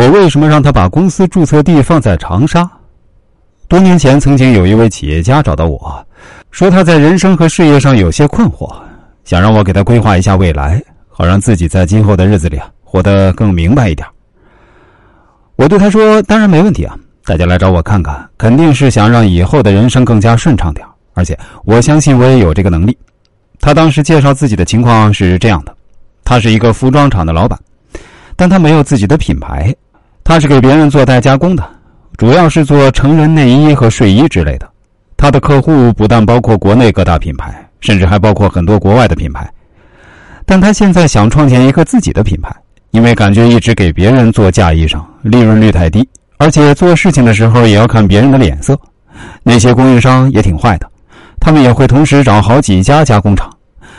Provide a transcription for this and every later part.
我为什么让他把公司注册地放在长沙？多年前，曾经有一位企业家找到我，说他在人生和事业上有些困惑，想让我给他规划一下未来，好让自己在今后的日子里活得更明白一点。我对他说：“当然没问题啊，大家来找我看看，肯定是想让以后的人生更加顺畅点，而且我相信我也有这个能力。”他当时介绍自己的情况是这样的：他是一个服装厂的老板，但他没有自己的品牌，他是给别人做代加工的。主要是做成人内衣和睡衣之类的，他的客户不但包括国内各大品牌，甚至还包括很多国外的品牌。但他现在想创建一个自己的品牌，因为感觉一直给别人做嫁衣裳，利润率太低，而且做事情的时候也要看别人的脸色。那些供应商也挺坏的，他们也会同时找好几家加工厂，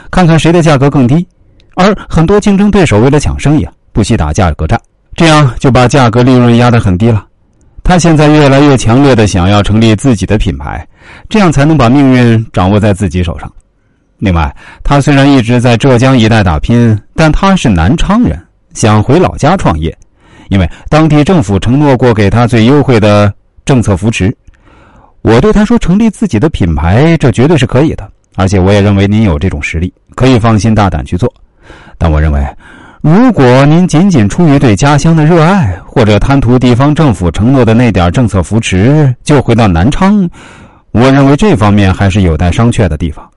看看谁的价格更低。而很多竞争对手为了抢生意，不惜打价格战，这样就把价格利润压得很低了。他现在越来越强烈的想要成立自己的品牌，这样才能把命运掌握在自己手上。另外，他虽然一直在浙江一带打拼，但他是南昌人，想回老家创业，因为当地政府承诺过给他最优惠的政策扶持。我对他说：“成立自己的品牌，这绝对是可以的，而且我也认为您有这种实力，可以放心大胆去做。但我认为。”如果您仅仅出于对家乡的热爱，或者贪图地方政府承诺的那点政策扶持，就回到南昌，我认为这方面还是有待商榷的地方。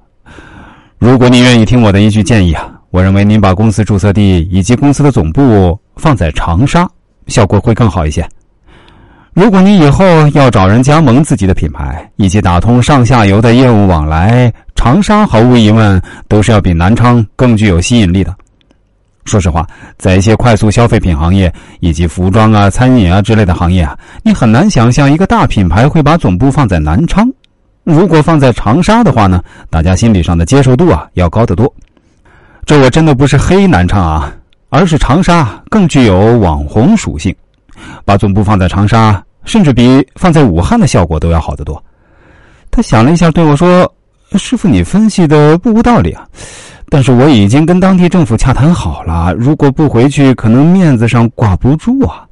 如果您愿意听我的一句建议啊，我认为您把公司注册地以及公司的总部放在长沙，效果会更好一些。如果你以后要找人加盟自己的品牌，以及打通上下游的业务往来，长沙毫无疑问都是要比南昌更具有吸引力的。说实话，在一些快速消费品行业以及服装啊、餐饮啊之类的行业啊，你很难想象一个大品牌会把总部放在南昌。如果放在长沙的话呢，大家心理上的接受度啊要高得多。这我真的不是黑南昌啊，而是长沙更具有网红属性，把总部放在长沙，甚至比放在武汉的效果都要好得多。他想了一下，对我说：“师傅，你分析的不无道理啊。”但是我已经跟当地政府洽谈好了，如果不回去，可能面子上挂不住啊。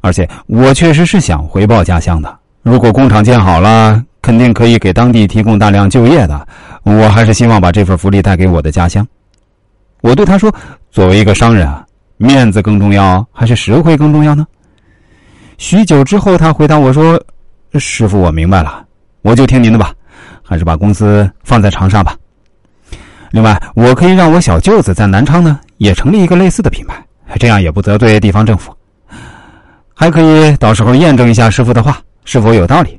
而且我确实是想回报家乡的。如果工厂建好了，肯定可以给当地提供大量就业的。我还是希望把这份福利带给我的家乡。我对他说：“作为一个商人啊，面子更重要还是实惠更重要呢？”许久之后，他回答我说：“师傅，我明白了，我就听您的吧，还是把公司放在长沙吧。”另外，我可以让我小舅子在南昌呢，也成立一个类似的品牌，这样也不得罪地方政府。还可以到时候验证一下师傅的话是否有道理。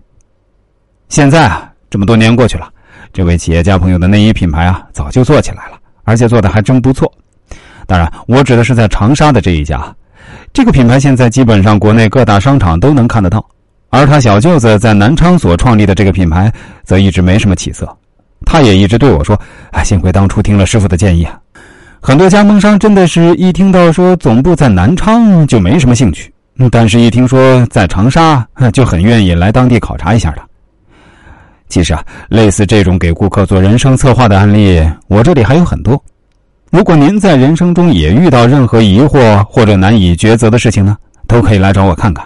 现在啊，这么多年过去了，这位企业家朋友的内衣品牌啊，早就做起来了，而且做的还真不错。当然，我指的是在长沙的这一家。这个品牌现在基本上国内各大商场都能看得到，而他小舅子在南昌所创立的这个品牌，则一直没什么起色。他也一直对我说：“啊，幸亏当初听了师傅的建议啊。”很多加盟商真的是一听到说总部在南昌就没什么兴趣，但是一听说在长沙，就很愿意来当地考察一下的。其实啊，类似这种给顾客做人生策划的案例，我这里还有很多。如果您在人生中也遇到任何疑惑或者难以抉择的事情呢，都可以来找我看看，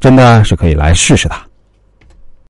真的是可以来试试的。